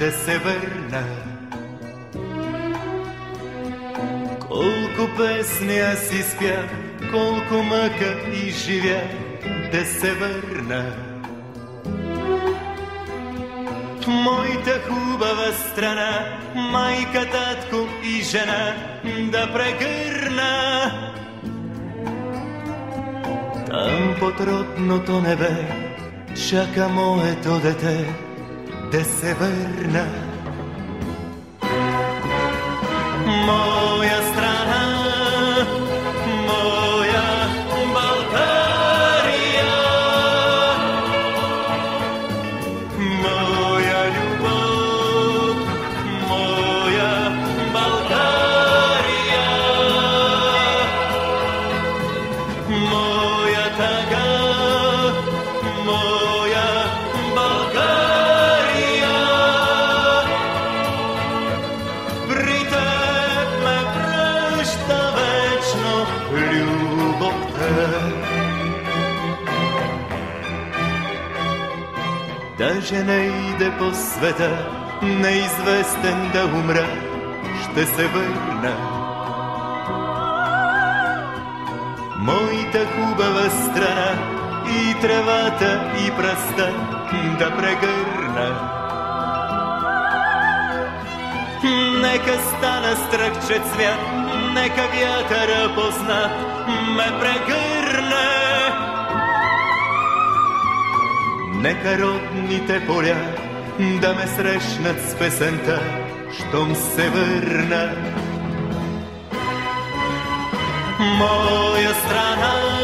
Да се върна. Колко песни аз изпя, колко мъка и живя да се върна. В моята хубава страна, майка, татко и жена да прегърна. Там под родното небе чака моето дете да се върна. Моя Даже не иде по света, неизвестен да умра, ще се върна. Моята хубава страна и тревата и пръста да прегърна. Нека стана стръкче цвят, нека вятъра позна, ме прегърне. Нека родните поля да ме срещнат с песента, щом се върна. Моя страна,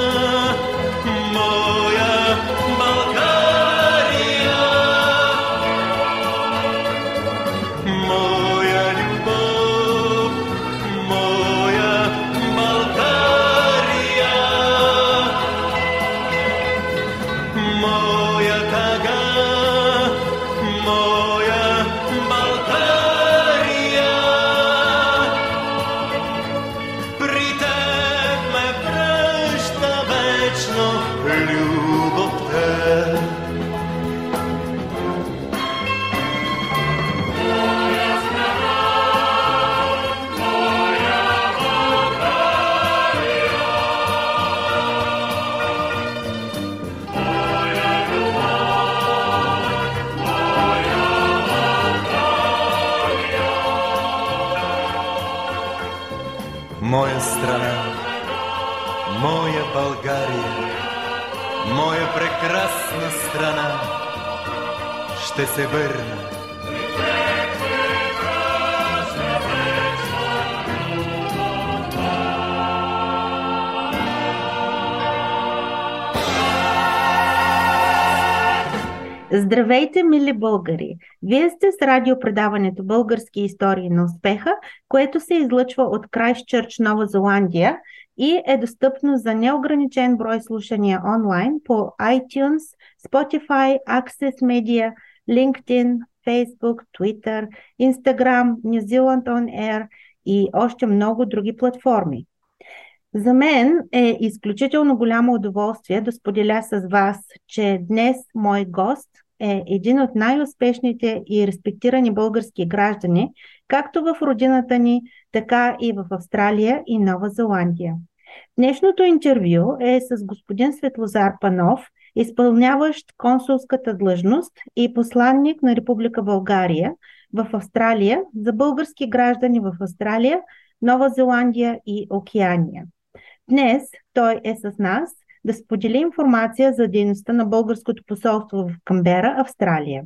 Здравейте, мили българи! Вие сте с радиопредаването Български истории на успеха, което се излъчва от Крайстчърч, Нова Зеландия и е достъпно за неограничен брой слушания онлайн по iTunes, Spotify, Access Media, LinkedIn, Facebook, Twitter, Instagram, New Zealand On Air и още много други платформи. За мен е изключително голямо удоволствие да споделя с вас, че днес мой гост е един от най-успешните и респектирани български граждани, както в родината ни, така и в Австралия и Нова Зеландия. Днешното интервю е с господин Светлозар Панов, изпълняващ консулската длъжност и посланник на Република България в Австралия за български граждани в Австралия, Нова Зеландия и Океания. Днес той е с нас да сподели информация за дейността на българското посолство в Камбера, Австралия.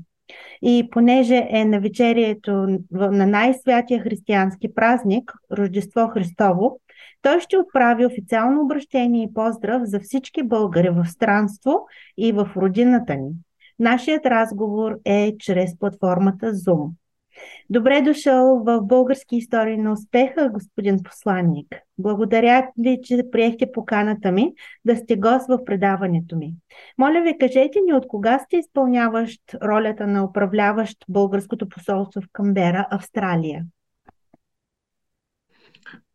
И понеже е на вечерието на най-святия християнски празник, Рождество Христово, той ще отправи официално обращение и поздрав за всички българи в странство и в родината ни. Нашият разговор е чрез платформата Zoom. Добре дошъл в Български истории на успеха, господин посланник. Благодаря ви, че приехте поканата ми да сте гост в предаването ми. Моля ви, кажете ни от кога сте изпълняващ ролята на управляващ Българското посолство в Камбера, Австралия?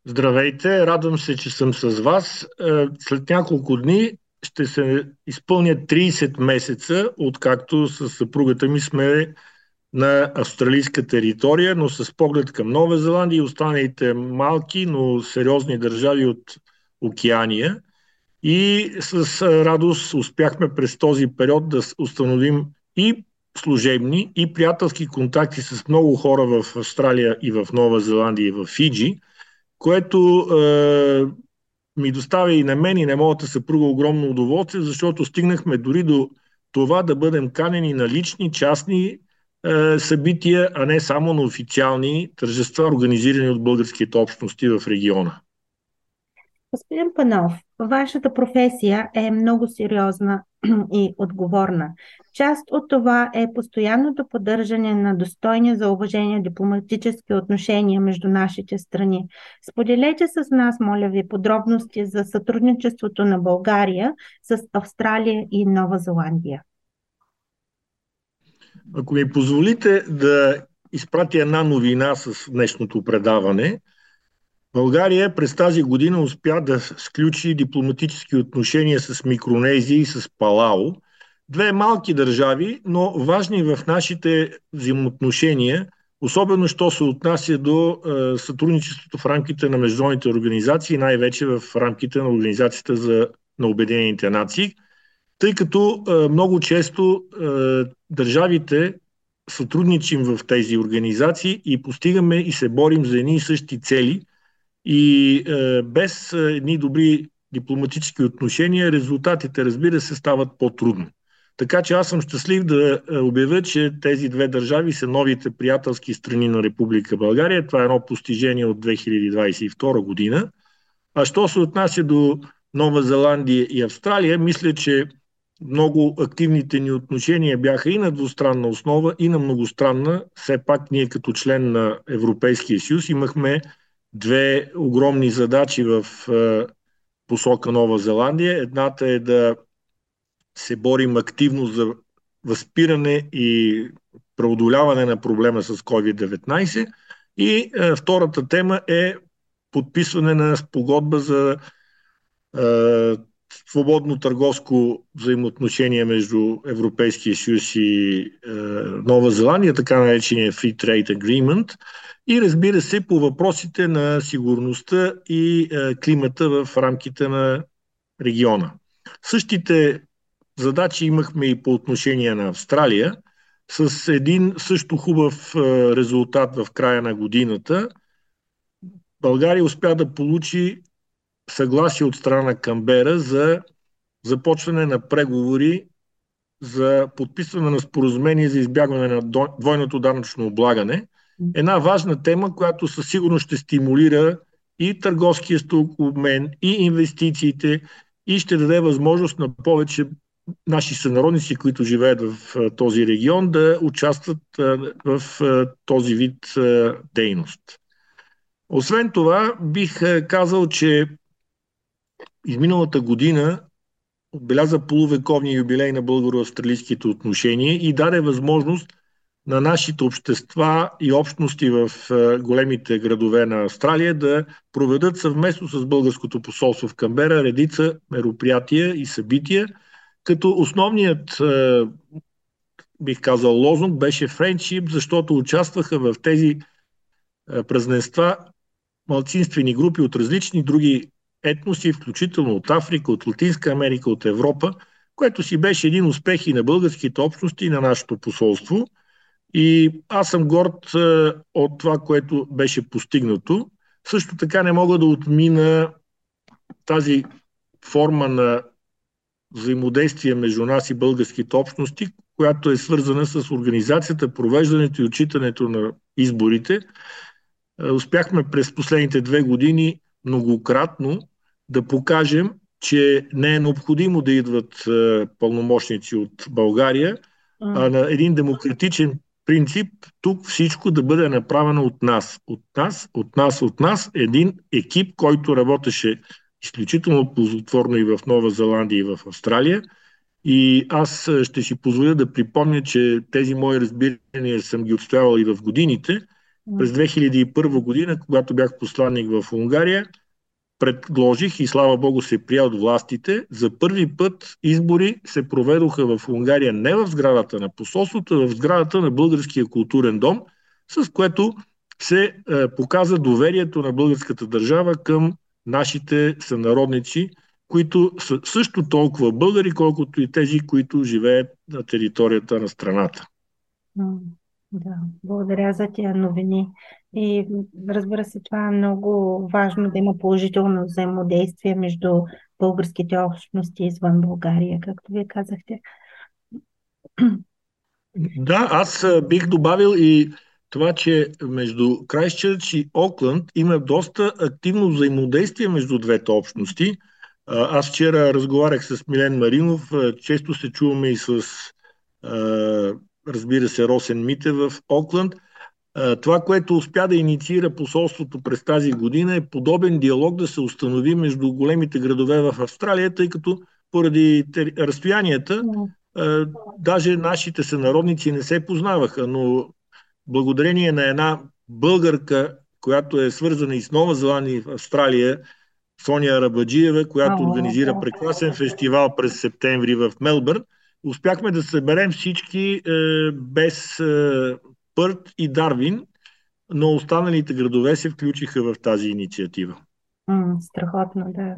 Здравейте, радвам се, че съм с вас. Е, след няколко дни ще се изпълня 30 месеца, откакто с съпругата ми сме на австралийска територия, но с поглед към Нова Зеландия и останалите малки, но сериозни държави от Океания. И с радост успяхме през този период да установим и служебни, и приятелски контакти с много хора в Австралия и в Нова Зеландия и в Фиджи, което е, ми доставя и на мен и на моята съпруга огромно удоволствие, защото стигнахме дори до това да бъдем канени на лични, частни е, събития, а не само на официални тържества, организирани от българските общности в региона. Господин Панов, вашата професия е много сериозна и отговорна. Част от това е постоянното поддържане на достойни за уважение дипломатически отношения между нашите страни. Споделете с нас, моля ви, подробности за сътрудничеството на България с Австралия и Нова Зеландия. Ако ми позволите да изпратя една новина с днешното предаване, България през тази година успя да сключи дипломатически отношения с Микронезия и с Палао. Две малки държави, но важни в нашите взаимоотношения, особено що се отнася до е, сътрудничеството в рамките на международните организации, най-вече в рамките на Организацията за, на Обединените нации – тъй като много често държавите сътрудничим в тези организации и постигаме и се борим за едни и същи цели. И без едни добри дипломатически отношения, резултатите, разбира се, стават по-трудно. Така че аз съм щастлив да обявя, че тези две държави са новите приятелски страни на Република България. Това е едно постижение от 2022 година. А що се отнася до Нова Зеландия и Австралия, мисля, че много активните ни отношения бяха и на двустранна основа, и на многостранна. Все пак ние като член на Европейския съюз имахме две огромни задачи в е, посока Нова Зеландия. Едната е да се борим активно за възпиране и преодоляване на проблема с COVID-19. И е, втората тема е подписване на спогодба за е, свободно търговско взаимоотношение между Европейския съюз и е, Нова Зеландия, така наречения Free Trade Agreement, и разбира се по въпросите на сигурността и е, климата в рамките на региона. Същите задачи имахме и по отношение на Австралия, с един също хубав е, резултат в края на годината. България успя да получи съгласие от страна на Камбера за започване на преговори за подписване на споразумение за избягване на двойното данъчно облагане. Една важна тема, която със сигурност ще стимулира и търговския обмен, и инвестициите, и ще даде възможност на повече наши сънародници, които живеят в този регион, да участват в този вид дейност. Освен това, бих казал, че изминалата година отбеляза полувековния юбилей на българо-австралийските отношения и даде възможност на нашите общества и общности в е, големите градове на Австралия да проведат съвместно с българското посолство в Камбера редица мероприятия и събития, като основният, е, бих казал, лозунг беше френдшип, защото участваха в тези е, празненства малцинствени групи от различни други етноси, включително от Африка, от Латинска Америка, от Европа, което си беше един успех и на българските общности, и на нашето посолство. И аз съм горд от това, което беше постигнато. Също така не мога да отмина тази форма на взаимодействие между нас и българските общности, която е свързана с организацията, провеждането и отчитането на изборите. Е, успяхме през последните две години многократно да покажем, че не е необходимо да идват е, пълномощници от България, а на един демократичен принцип тук всичко да бъде направено от нас. От нас, от нас, от нас. Един екип, който работеше изключително ползотворно и в Нова Зеландия, и в Австралия. И аз ще си позволя да припомня, че тези мои разбирания съм ги отстоявал и в годините. През 2001 година, когато бях посланник в Унгария, предложих и слава Богу се прия от властите. За първи път избори се проведоха в Унгария не в сградата на посолството, а в сградата на Българския културен дом, с което се е, показа доверието на българската държава към нашите сънародници, които са също толкова българи, колкото и тези, които живеят на територията на страната. Да, благодаря за тия новини. И разбира се, това е много важно да има положително взаимодействие между българските общности извън България, както вие казахте. Да, аз бих добавил и това, че между Крайстчърч и Окланд има доста активно взаимодействие между двете общности. Аз вчера разговарях с Милен Маринов, често се чуваме и с, разбира се, Росен Мите в Окланд. Това, което успя да инициира посолството през тази година е подобен диалог да се установи между големите градове в Австралия, тъй като поради разстоянията, даже нашите сънародници не се познаваха, но благодарение на една българка, която е свързана и с Нова Зеландия и в Австралия, Соня Рабаджиева, която организира прекрасен фестивал през септември в Мелбърн. Успяхме да съберем всички е, без е, Пърт и Дарвин, но останалите градове се включиха в тази инициатива. М, страхотно, да.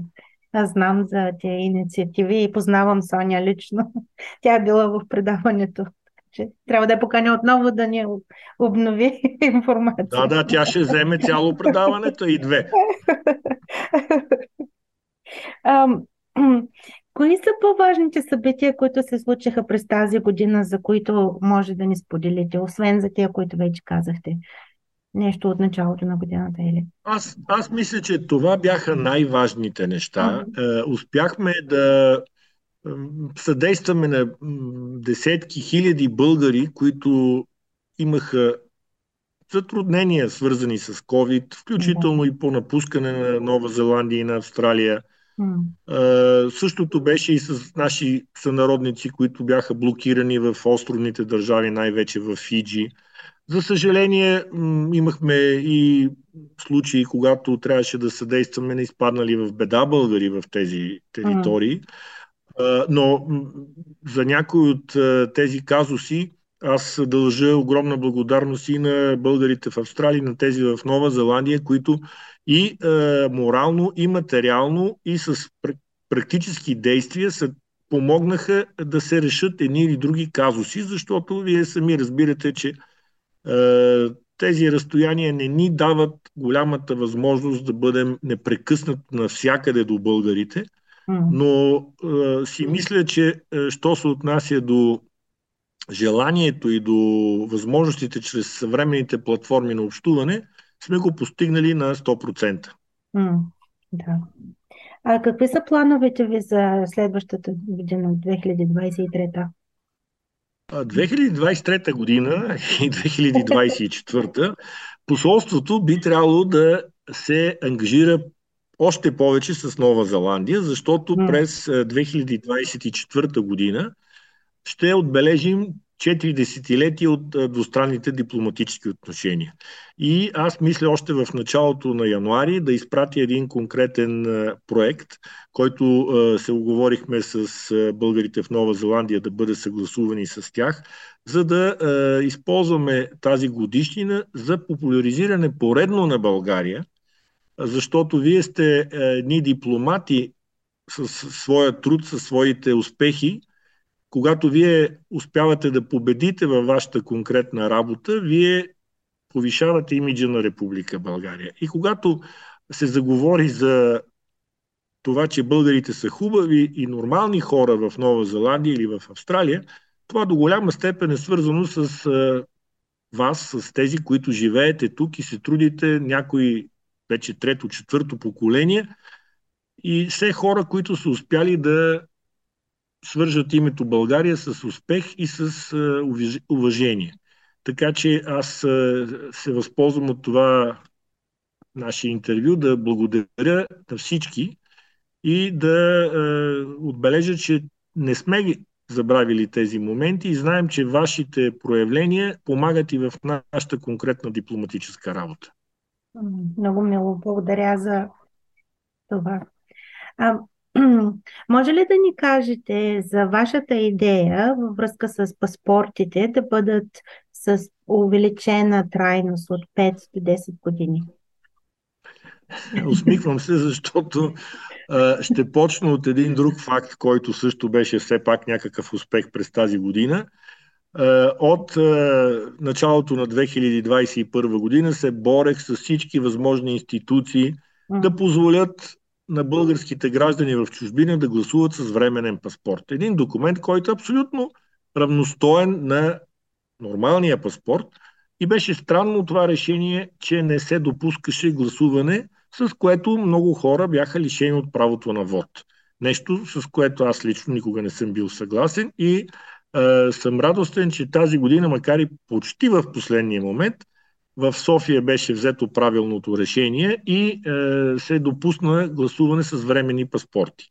Аз знам за тези инициативи и познавам Соня лично. Тя е била в предаването че трябва да я поканя отново да ни обнови информация. Да, да, тя ще вземе цяло предаването и две. кои са по-важните събития, които се случиха през тази година, за които може да ни споделите, освен за тия, които вече казахте? Нещо от началото на годината или? Аз, аз мисля, че това бяха най-важните неща. Uh-huh. успяхме да съдействаме на десетки хиляди българи, които имаха затруднения, свързани с COVID, включително да. и по напускане на Нова Зеландия и на Австралия. Mm. същото беше и с наши сънародници, които бяха блокирани в островните държави, най-вече в Фиджи. За съжаление, имахме и случаи, когато трябваше да съдействаме на изпаднали в беда българи в тези територии. Mm. Но за някои от тези казуси аз дължа огромна благодарност и на българите в Австралия, на тези в Нова Зеландия, които и е, морално, и материално, и с практически действия са помогнаха да се решат едни или други казуси, защото вие сами разбирате, че е, тези разстояния не ни дават голямата възможност да бъдем непрекъснато навсякъде до българите – но а, си мисля, че а, що се отнася до желанието и до възможностите чрез съвременните платформи на общуване, сме го постигнали на 100%. Mm, да. А какви са плановете ви за следващата година, 2023? 2023 година и 2024 посолството би трябвало да се ангажира още повече с Нова Зеландия, защото през 2024 година ще отбележим 4 десетилетия от двустранните дипломатически отношения. И аз мисля още в началото на януари да изпратя един конкретен проект, който се оговорихме с българите в Нова Зеландия да бъде съгласувани с тях, за да използваме тази годишнина за популяризиране поредно на България защото вие сте едни дипломати с своя труд, със своите успехи. Когато вие успявате да победите във вашата конкретна работа, вие повишавате имиджа на Република България. И когато се заговори за това, че българите са хубави и нормални хора в Нова Зеландия или в Австралия, това до голяма степен е свързано с а, вас, с тези, които живеете тук и се трудите, някои вече трето, четвърто поколение, и все хора, които са успяли да свържат името България с успех и с а, уважение. Така че аз а, се възползвам от това наше интервю да благодаря на всички, и да е, отбележа, че не сме забравили тези моменти и знаем, че вашите проявления помагат и в нашата конкретна дипломатическа работа. Много мило. Благодаря за това. А, може ли да ни кажете за вашата идея във връзка с паспортите да бъдат с увеличена трайност от 5 до 10 години? Усмихвам се, защото ще почна от един друг факт, който също беше все пак някакъв успех през тази година. От началото на 2021 година се борех с всички възможни институции да позволят на българските граждани в чужбина да гласуват с временен паспорт. Един документ, който е абсолютно равностоен на нормалния паспорт. И беше странно това решение, че не се допускаше гласуване с което много хора бяха лишени от правото на вод. Нещо, с което аз лично никога не съм бил съгласен и е, съм радостен, че тази година, макар и почти в последния момент, в София беше взето правилното решение и е, се допусна гласуване с временни паспорти.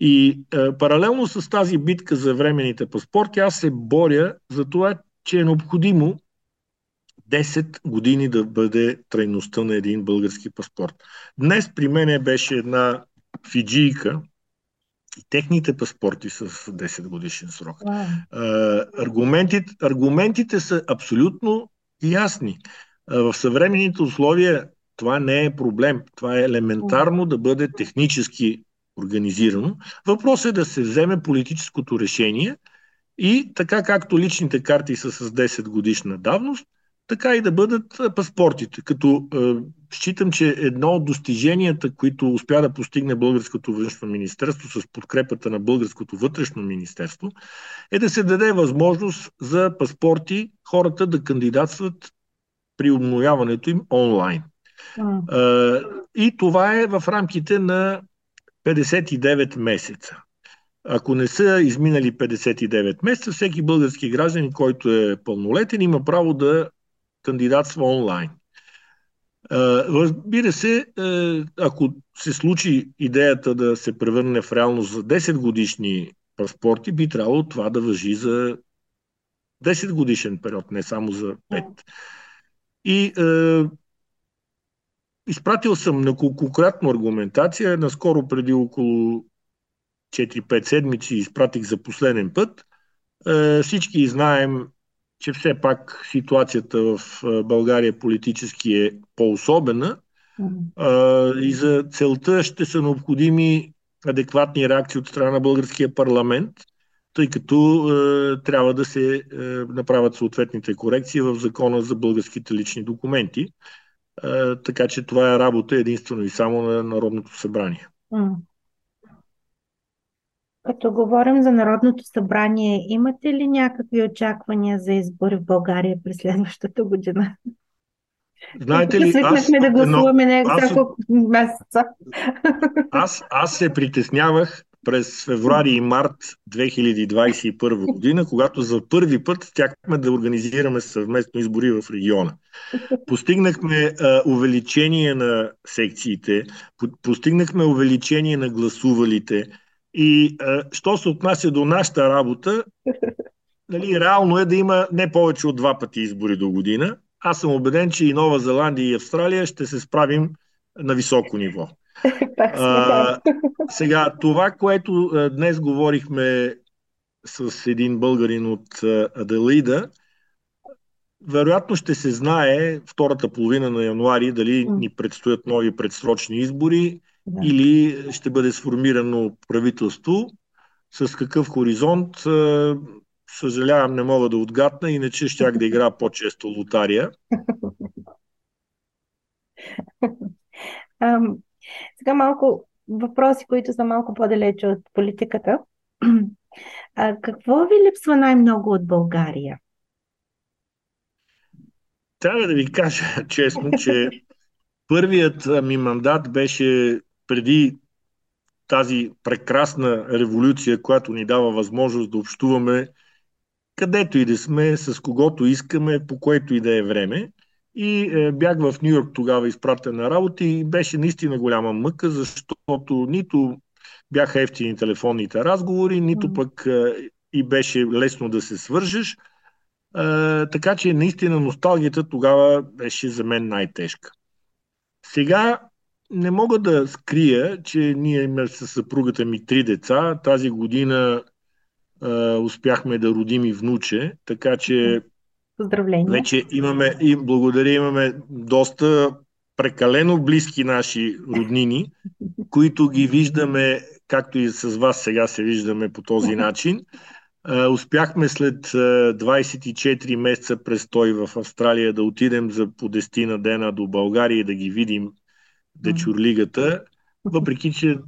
И е, паралелно с тази битка за временните паспорти, аз се боря за това, че е необходимо 10 години да бъде трайността на един български паспорт. Днес при мене беше една фиджийка и техните паспорти с 10 годишен срок. Wow. аргументите, аргументите са абсолютно ясни. в съвременните условия това не е проблем. Това е елементарно да бъде технически организирано. Въпросът е да се вземе политическото решение и така както личните карти са с 10 годишна давност, така и да бъдат паспортите. Като е, считам, че едно от достиженията, които успя да постигне Българското външно министерство с подкрепата на Българското вътрешно министерство, е да се даде възможност за паспорти хората да кандидатстват при обновяването им онлайн. Mm. Е, и това е в рамките на 59 месеца. Ако не са изминали 59 месеца, всеки български гражданин, който е пълнолетен, има право да кандидатства онлайн. Разбира се, ако се случи идеята да се превърне в реалност за 10 годишни паспорти, би трябвало това да въжи за 10 годишен период, не само за 5. И е, изпратил съм неколкократно аргументация. Наскоро, преди около 4-5 седмици, изпратих за последен път. Е, всички знаем че все пак ситуацията в България политически е по-особена mm-hmm. и за целта ще са необходими адекватни реакции от страна на българския парламент, тъй като е, трябва да се е, направят съответните корекции в закона за българските лични документи. Е, така че това е работа единствено и само на Народното събрание. Mm. Като говорим за Народното събрание, имате ли някакви очаквания за избори в България през следващата година? Знаете ли, аз... да гласуваме но, аз, месеца. Аз, аз се притеснявах през февруари и март 2021 година, когато за първи път стяхме да организираме съвместно избори в региона. Постигнахме а, увеличение на секциите, постигнахме увеличение на гласувалите, и а, що се отнася до нашата работа, нали, реално е да има не повече от два пъти избори до година. Аз съм убеден, че и Нова Зеландия и Австралия ще се справим на високо ниво. а, сега, това, което а, днес говорихме с един българин от а, Аделида, вероятно ще се знае втората половина на януари дали ни предстоят нови предсрочни избори да. или ще бъде сформирано правителство. С какъв хоризонт, съжалявам, не мога да отгадна, иначе щях да игра по-често лотария. сега малко въпроси, които са малко по-далече от политиката. А, какво ви липсва най-много от България? Трябва да ви кажа честно, че първият ми мандат беше преди тази прекрасна революция, която ни дава възможност да общуваме където и да сме, с когото искаме, по което и да е време. И е, бях в Нью Йорк тогава изпратен на работа и беше наистина голяма мъка, защото нито бяха ефтини телефонните разговори, нито пък е, и беше лесно да се свържеш. Е, така че наистина носталгията тогава беше за мен най-тежка. Сега не мога да скрия, че ние имаме с съпругата ми три деца. Тази година е, успяхме да родим и внуче, така че Поздравления. Вече имаме и благодаря, имаме доста прекалено близки наши роднини, които ги виждаме, както и с вас сега се виждаме по този начин. Успяхме след 24 месеца престой в Австралия да отидем за по 10 на дена до България и да ги видим Дечурлигата, въпреки че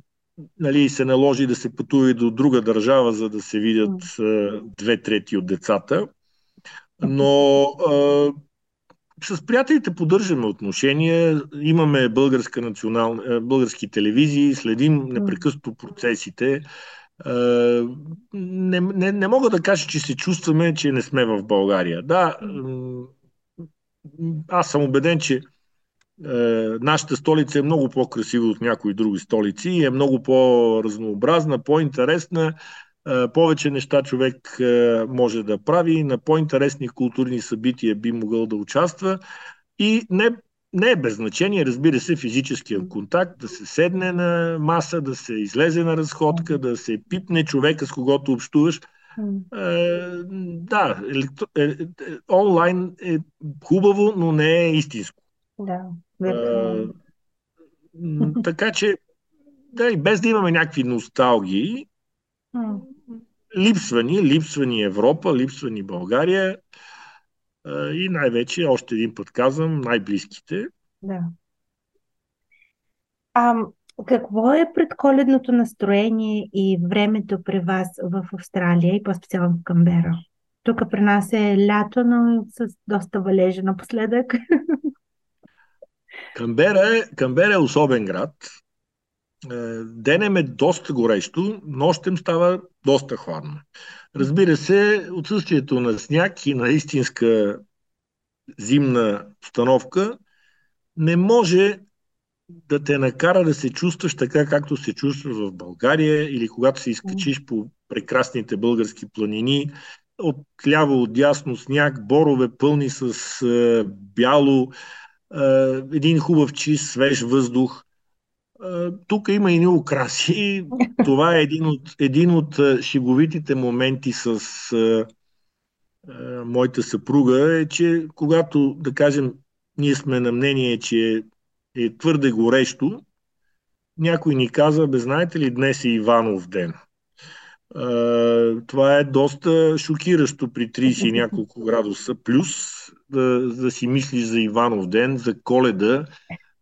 нали, се наложи да се пътува и до друга държава, за да се видят две трети от децата. Но а, с приятелите поддържаме отношения, имаме българска национал, български телевизии, следим непрекъснато процесите. Не, не, не мога да кажа, че се чувстваме, че не сме в България. Да, аз съм убеден, че нашата столица е много по-красива от някои други столици и е много по-разнообразна, по-интересна повече неща човек може да прави, на по-интересни културни събития би могъл да участва и не, не е без значение, разбира се, физическия контакт, да се седне на маса, да се излезе на разходка, да се пипне човека, с когото общуваш. да, електро... Е, е, онлайн е хубаво, но не е истинско. Да, така че, да, и без да имаме някакви носталгии, Липсва ни, липсва ни Европа, липсва ни България и най-вече, още един път казвам, най-близките. Да. А какво е предколедното настроение и времето при вас в Австралия и по-специално в Камбера? Тук при нас е лято, но с доста валежа напоследък. Камбера е, Камбера е особен град. Е, денем е доста горещо, нощем става доста хладно. Разбира се, отсъствието на сняг и на истинска зимна установка не може да те накара да се чувстваш така, както се чувстваш в България или когато се изкачиш по прекрасните български планини, от ляво, от дясно сняг, борове пълни с е, бяло, един хубав чист, свеж въздух – тук има и ни украси. Това е един от, един от шеговитите моменти с моята съпруга, е, че когато, да кажем, ние сме на мнение, че е твърде горещо, някой ни каза, бе, знаете ли, днес е Иванов ден. Uh, това е доста шокиращо при 30 и няколко градуса плюс да, да си мислиш за Иванов ден, за коледа,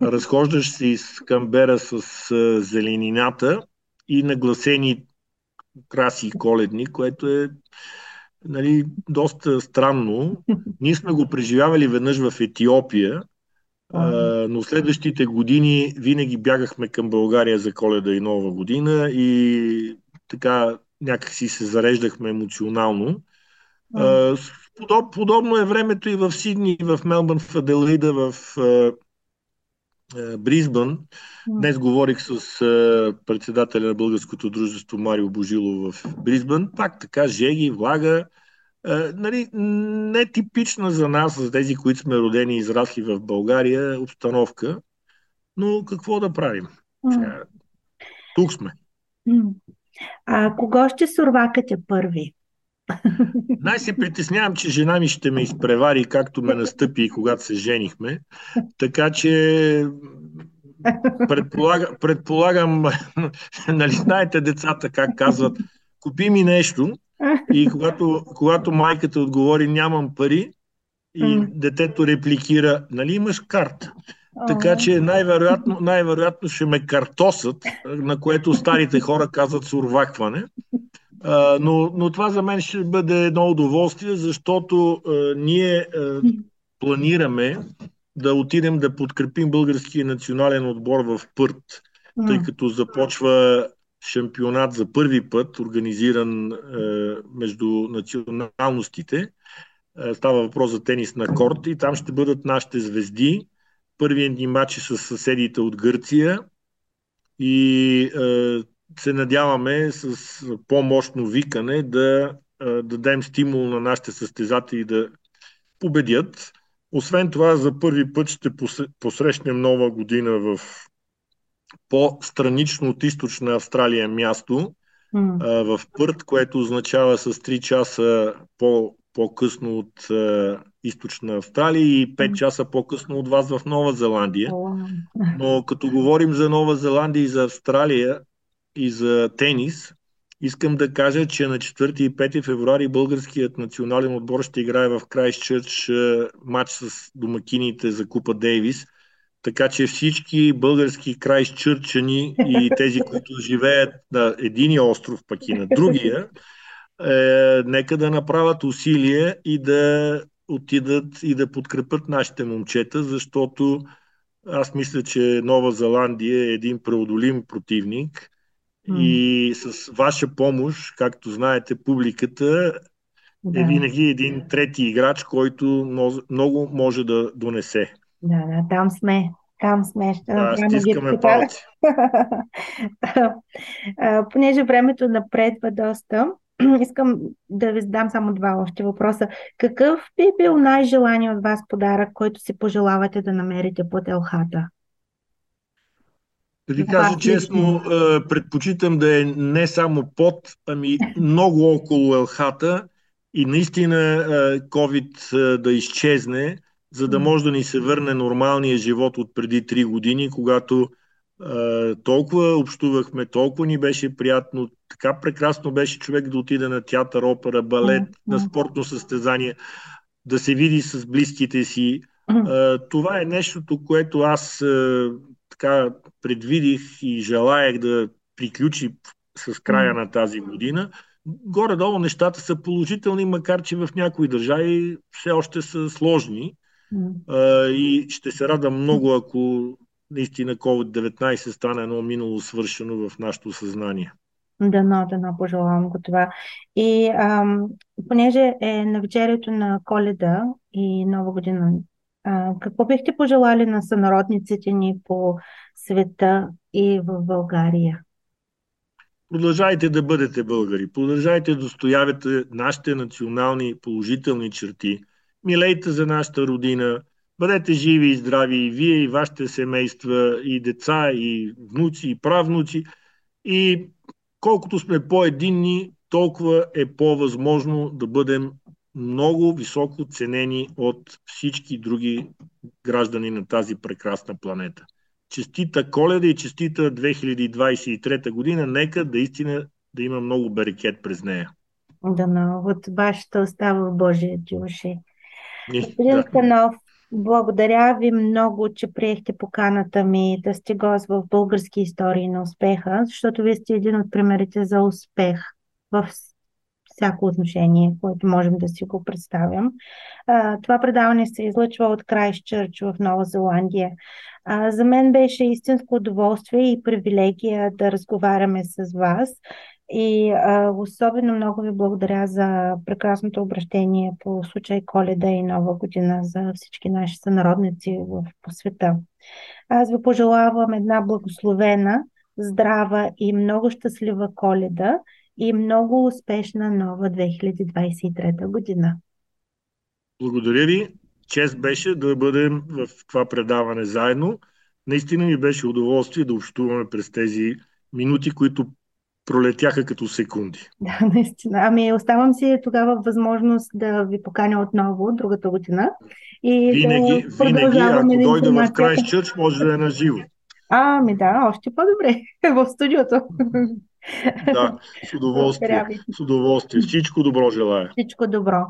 разхождаш се из Камбера с зеленината и нагласени краси коледни, което е нали, доста странно. Ние сме го преживявали веднъж в Етиопия, а, но следващите години винаги бягахме към България за коледа и нова година и така някакси се зареждахме емоционално. А, подоб, подобно е времето и в Сидни, и в Мелбърн, в Аделаида, в е, Бризбън. Днес говорих с е, председателя на Българското дружество Марио Божилов в Бризбън. Пак така, жеги, влага. Е, нали, не типична за нас, за тези, които сме родени и израсли в България, обстановка. Но какво да правим? Сега, тук сме. А кого ще сурвакате първи? Най се притеснявам, че жена ми ще ме изпревари, както ме настъпи, когато се женихме. Така че предполагам, предполагам нали знаете децата как казват, купи ми нещо и когато, когато майката отговори нямам пари и детето репликира, нали имаш карта? Така че най-вероятно, най-вероятно ще ме картосат, на което старите хора казват сурвакване. А, но, но това за мен ще бъде едно удоволствие, защото а, ние а, планираме да отидем да подкрепим българския национален отбор в Пърт, тъй като започва шампионат за първи път, организиран е, между националностите. Е, става въпрос за тенис на корт и там ще бъдат нашите звезди. Първият ни матч е с съседите от Гърция и е, се надяваме с по-мощно викане да дадем стимул на нашите състезатели да победят. Освен това, за първи път ще посрещнем нова година в по-странично от източна Австралия място, mm. в Пърт, което означава с 3 часа по, по-късно от източна Австралия и 5 часа по-късно от вас в Нова Зеландия. Но като говорим за Нова Зеландия и за Австралия и за тенис, искам да кажа, че на 4 и 5 февруари българският национален отбор ще играе в Крайстчърч матч с домакините за Купа Дейвис – така че всички български крайсчърчани и тези, които живеят на единия остров, пък и на другия, е, нека да направят усилие и да отидат и да подкрепят нашите момчета, защото аз мисля, че Нова Зеландия е един преодолим противник и с ваша помощ, както знаете, публиката е винаги един трети играч, който много може да донесе. Да, да, там сме. Там сме. Ще да, стискаме палци. Понеже времето напредва доста, искам да ви задам само два още въпроса. Какъв би бил най-желание от вас подарък, който си пожелавате да намерите под елхата? Да ви кажа честно, предпочитам да е не само под, ами много около елхата и наистина COVID да изчезне, за да може да ни се върне нормалния живот от преди 3 години, когато е, толкова общувахме, толкова ни беше приятно, така прекрасно беше човек да отиде на театър, опера, балет, на спортно състезание, да се види с близките си. Е, това е нещото, което аз е, така предвидих и желаях да приключи с края на тази година. Горе-долу нещата са положителни, макар че в някои държави все още са сложни. А, и ще се радвам много, ако наистина COVID-19 стане едно минало свършено в нашето съзнание. Дано, дано, пожелавам го това. И ам, понеже е на вечерието на коледа и нова година, а, какво бихте пожелали на сънародниците ни по света и в България? Продължайте да бъдете българи, продължайте да достоявате нашите национални положителни черти, милейте за нашата родина, бъдете живи и здрави и вие, и вашите семейства, и деца, и внуци, и правнуци. И колкото сме по-единни, толкова е по-възможно да бъдем много високо ценени от всички други граждани на тази прекрасна планета. Честита коледа и честита 2023 година. Нека да истина да има много берекет през нея. Да, но от вашата остава Божия уши. Господин Станов, благодаря ви много, че приехте поканата ми да сте гост в български истории на успеха, защото вие сте един от примерите за успех в всяко отношение, което можем да си го представим. Това предаване се излъчва от Крайстчърч в Нова Зеландия. За мен беше истинско удоволствие и привилегия да разговаряме с вас и а, особено много ви благодаря за прекрасното обращение по случай Коледа и Нова година за всички наши сънародници в, по света. Аз ви пожелавам една благословена, здрава и много щастлива Коледа и много успешна нова 2023 година. Благодаря ви. Чест беше да бъдем в това предаване заедно. Наистина ми беше удоволствие да общуваме през тези минути, които пролетяха като секунди. Да, наистина. Ами оставам си тогава възможност да ви поканя отново другата година. И винаги, да винаги, ако дойда в Крайстчърч, може да е на живо. Ами да, още по-добре. в студиото. Да, с удоволствие. С удоволствие. Всичко добро желая. Всичко добро.